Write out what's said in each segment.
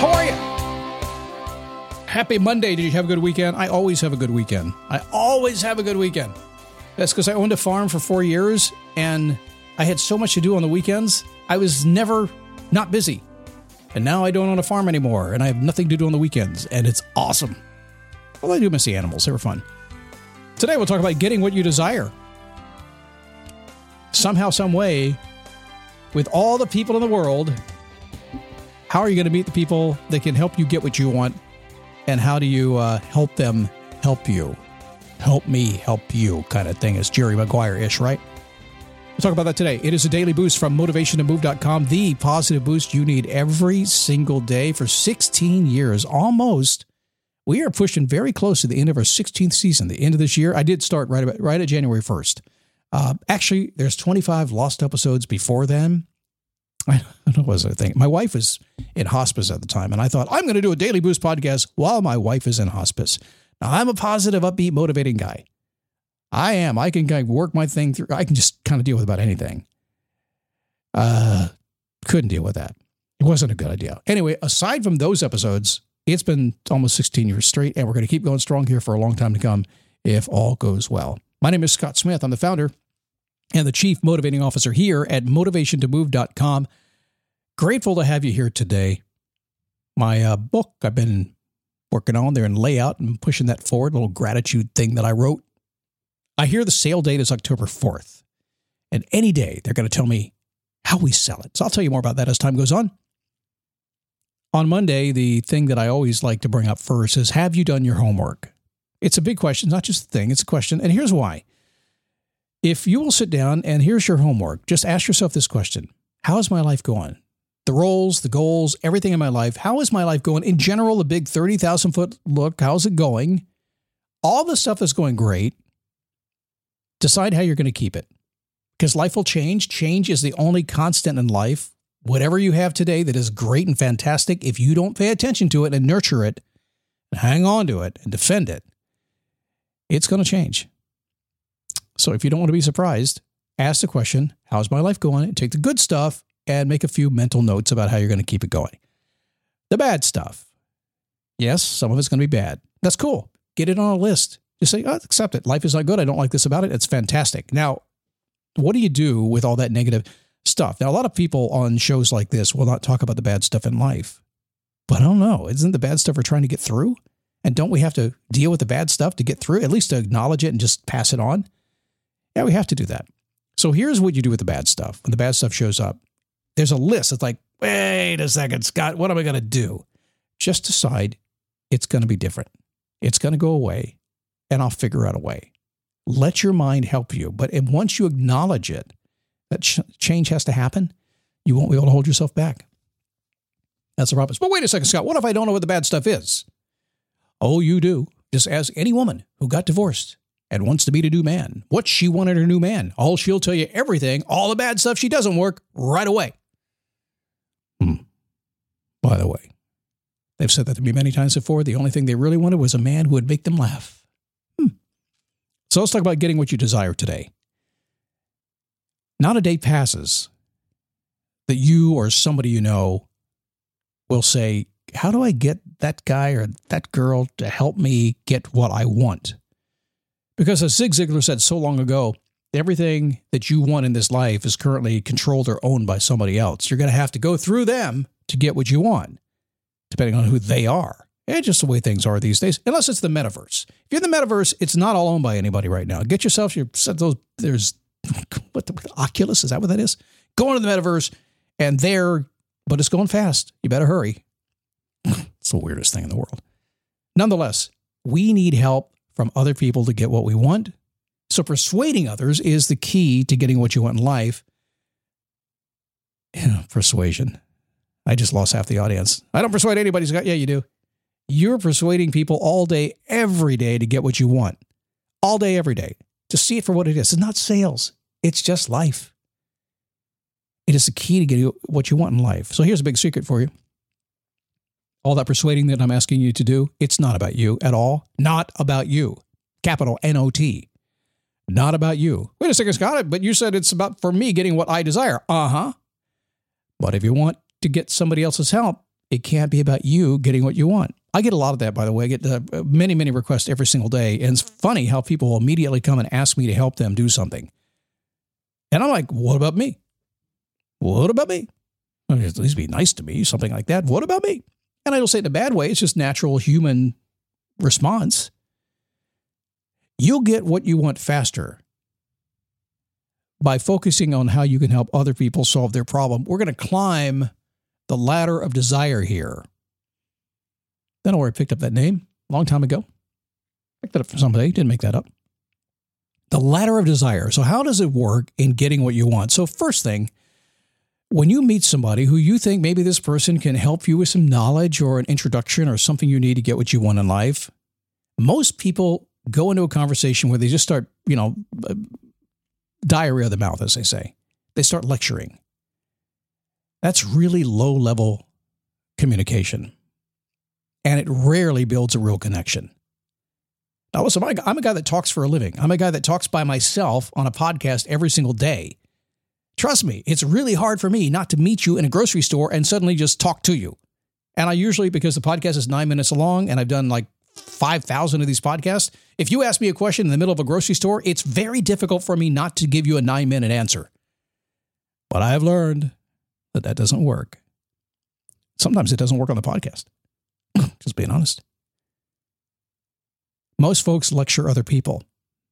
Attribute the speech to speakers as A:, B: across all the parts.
A: How are you? Happy Monday. Did you have a good weekend? I always have a good weekend. I always have a good weekend. That's because I owned a farm for four years and I had so much to do on the weekends. I was never not busy. And now I don't own a farm anymore and I have nothing to do on the weekends. And it's awesome. Well, I do miss the animals. They were fun. Today we'll talk about getting what you desire. Somehow, some way, with all the people in the world, how are you going to meet the people that can help you get what you want and how do you uh, help them help you help me help you kind of thing it's jerry maguire-ish right we'll talk about that today it is a daily boost from motivationtomove.com the positive boost you need every single day for 16 years almost we are pushing very close to the end of our 16th season the end of this year i did start right about right at january 1st uh, actually there's 25 lost episodes before then I don't know what was I thinking. My wife was in hospice at the time, and I thought I'm going to do a daily boost podcast while my wife is in hospice. Now I'm a positive, upbeat, motivating guy. I am. I can kind of work my thing through. I can just kind of deal with about anything. Uh, couldn't deal with that. It wasn't a good idea. Anyway, aside from those episodes, it's been almost 16 years straight, and we're going to keep going strong here for a long time to come if all goes well. My name is Scott Smith. I'm the founder and the chief motivating officer here at motivationtomove.com. Grateful to have you here today. My uh, book I've been working on there in layout and pushing that forward, a little gratitude thing that I wrote. I hear the sale date is October 4th, and any day they're going to tell me how we sell it. So I'll tell you more about that as time goes on. On Monday, the thing that I always like to bring up first is Have you done your homework? It's a big question, it's not just a thing, it's a question. And here's why. If you will sit down and here's your homework, just ask yourself this question How is my life going? The roles, the goals, everything in my life. How is my life going? In general, the big 30,000 foot look, how's it going? All the stuff is going great. Decide how you're going to keep it because life will change. Change is the only constant in life. Whatever you have today that is great and fantastic, if you don't pay attention to it and nurture it, and hang on to it and defend it, it's going to change. So if you don't want to be surprised, ask the question, how's my life going? And take the good stuff and make a few mental notes about how you're going to keep it going. The bad stuff. Yes, some of it's going to be bad. That's cool. Get it on a list. Just say, oh, accept it. Life is not good. I don't like this about it. It's fantastic. Now, what do you do with all that negative stuff? Now, a lot of people on shows like this will not talk about the bad stuff in life. But I don't know. Isn't the bad stuff we're trying to get through? And don't we have to deal with the bad stuff to get through, at least to acknowledge it and just pass it on? Yeah, we have to do that. So here's what you do with the bad stuff. When the bad stuff shows up, there's a list. It's like, wait a second, Scott, what am I going to do? Just decide it's going to be different. It's going to go away, and I'll figure out a way. Let your mind help you. But once you acknowledge it, that ch- change has to happen, you won't be able to hold yourself back. That's the problem. But wait a second, Scott, what if I don't know what the bad stuff is? Oh, you do. Just ask any woman who got divorced and wants to meet a new man. What she wanted her new man. All she'll tell you everything, all the bad stuff she doesn't work right away. Hmm. By the way, they've said that to me many times before. The only thing they really wanted was a man who would make them laugh. So let's talk about getting what you desire today. Not a day passes that you or somebody you know will say, How do I get that guy or that girl to help me get what I want? Because as Zig Ziglar said so long ago, everything that you want in this life is currently controlled or owned by somebody else. You're going to have to go through them to get what you want, depending on who they are. It's just the way things are these days, unless it's the metaverse. If you're in the metaverse, it's not all owned by anybody right now. Get yourself your those there's what the Oculus is that what that is? Go into the metaverse and there, but it's going fast. You better hurry. It's the weirdest thing in the world. Nonetheless, we need help from other people to get what we want. So persuading others is the key to getting what you want in life. Persuasion. I just lost half the audience. I don't persuade anybody. Yeah, you do. You're persuading people all day, every day to get what you want. All day, every day. To see it for what it is. It's not sales, it's just life. It is the key to getting what you want in life. So here's a big secret for you. All that persuading that I'm asking you to do, it's not about you at all. Not about you. Capital N O T. Not about you. Wait a second, Scott, but you said it's about for me getting what I desire. Uh huh. But if you want to get somebody else's help, it can't be about you getting what you want. I get a lot of that, by the way. I get uh, many, many requests every single day. And it's funny how people will immediately come and ask me to help them do something. And I'm like, what about me? What about me? At least be nice to me, something like that. What about me? And I don't say it in a bad way. It's just natural human response. You'll get what you want faster by focusing on how you can help other people solve their problem. We're going to climb the ladder of desire here. Don't know where I picked up that name a long time ago. Picked that up for somebody, didn't make that up. The ladder of desire. So, how does it work in getting what you want? So, first thing, when you meet somebody who you think maybe this person can help you with some knowledge or an introduction or something you need to get what you want in life, most people go into a conversation where they just start, you know, uh, diarrhea of the mouth, as they say. They start lecturing. That's really low level communication. And it rarely builds a real connection. Now, listen, I'm a guy that talks for a living. I'm a guy that talks by myself on a podcast every single day. Trust me, it's really hard for me not to meet you in a grocery store and suddenly just talk to you. And I usually, because the podcast is nine minutes long and I've done like 5,000 of these podcasts, if you ask me a question in the middle of a grocery store, it's very difficult for me not to give you a nine minute answer. But I have learned that that doesn't work. Sometimes it doesn't work on the podcast. Just being honest. Most folks lecture other people.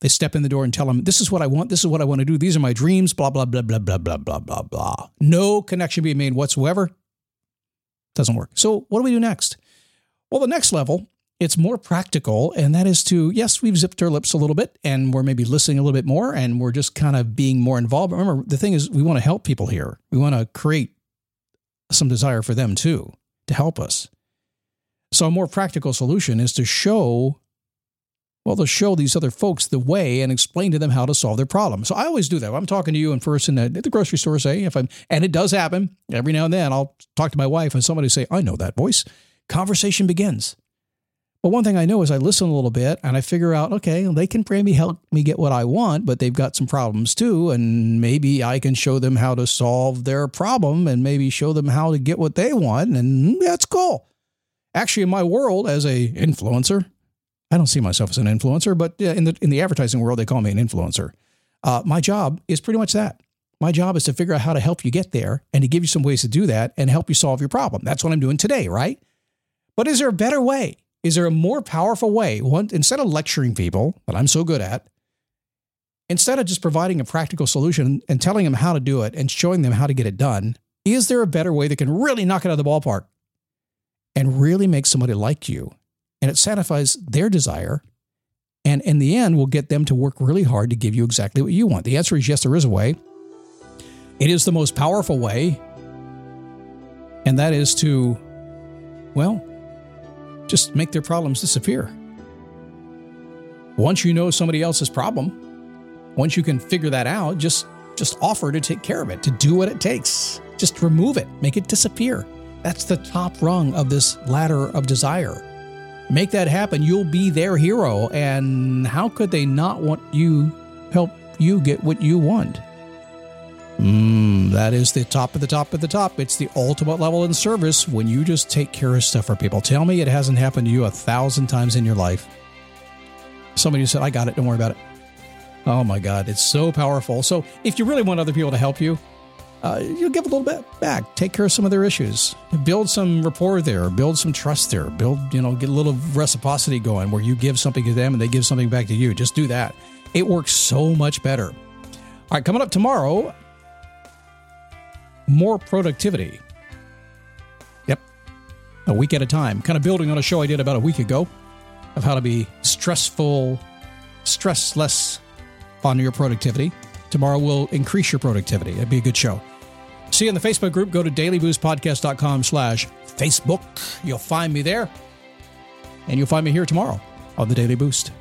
A: They step in the door and tell them, This is what I want. This is what I want to do. These are my dreams. Blah, blah, blah, blah, blah, blah, blah, blah, blah. No connection being made whatsoever. Doesn't work. So, what do we do next? Well, the next level, it's more practical. And that is to, yes, we've zipped our lips a little bit and we're maybe listening a little bit more and we're just kind of being more involved. But remember, the thing is, we want to help people here. We want to create some desire for them too to help us. So, a more practical solution is to show well, to show these other folks the way and explain to them how to solve their problem. So I always do that. I'm talking to you in person at the grocery store, say, if I'm, and it does happen every now and then, I'll talk to my wife and somebody say, I know that voice. Conversation begins. But one thing I know is I listen a little bit and I figure out, okay, they can maybe help me get what I want, but they've got some problems too. And maybe I can show them how to solve their problem and maybe show them how to get what they want. And that's cool. Actually, in my world as a influencer, I don't see myself as an influencer, but in the in the advertising world, they call me an influencer. Uh, my job is pretty much that. My job is to figure out how to help you get there and to give you some ways to do that and help you solve your problem. That's what I'm doing today, right? But is there a better way? Is there a more powerful way? One, instead of lecturing people that I'm so good at, instead of just providing a practical solution and telling them how to do it and showing them how to get it done, is there a better way that can really knock it out of the ballpark and really make somebody like you and it satisfies their desire. And in the end, will get them to work really hard to give you exactly what you want. The answer is yes, there is a way. It is the most powerful way. And that is to, well, just make their problems disappear. Once you know somebody else's problem, once you can figure that out, just just offer to take care of it, to do what it takes. Just remove it, make it disappear. That's the top rung of this ladder of desire make that happen, you'll be their hero. And how could they not want you help you get what you want? Mm, that is the top of the top of the top. It's the ultimate level in service when you just take care of stuff for people. Tell me it hasn't happened to you a thousand times in your life. Somebody said, I got it. Don't worry about it. Oh my God, it's so powerful. So if you really want other people to help you, uh, you'll give a little bit back. Take care of some of their issues. Build some rapport there. Build some trust there. Build, you know, get a little reciprocity going where you give something to them and they give something back to you. Just do that. It works so much better. All right, coming up tomorrow, more productivity. Yep. a week at a time, kind of building on a show I did about a week ago of how to be stressful, stressless on your productivity. Tomorrow will increase your productivity. It'd be a good show. See you in the Facebook group. Go to dailyboostpodcast.com slash Facebook. You'll find me there. And you'll find me here tomorrow on the Daily Boost.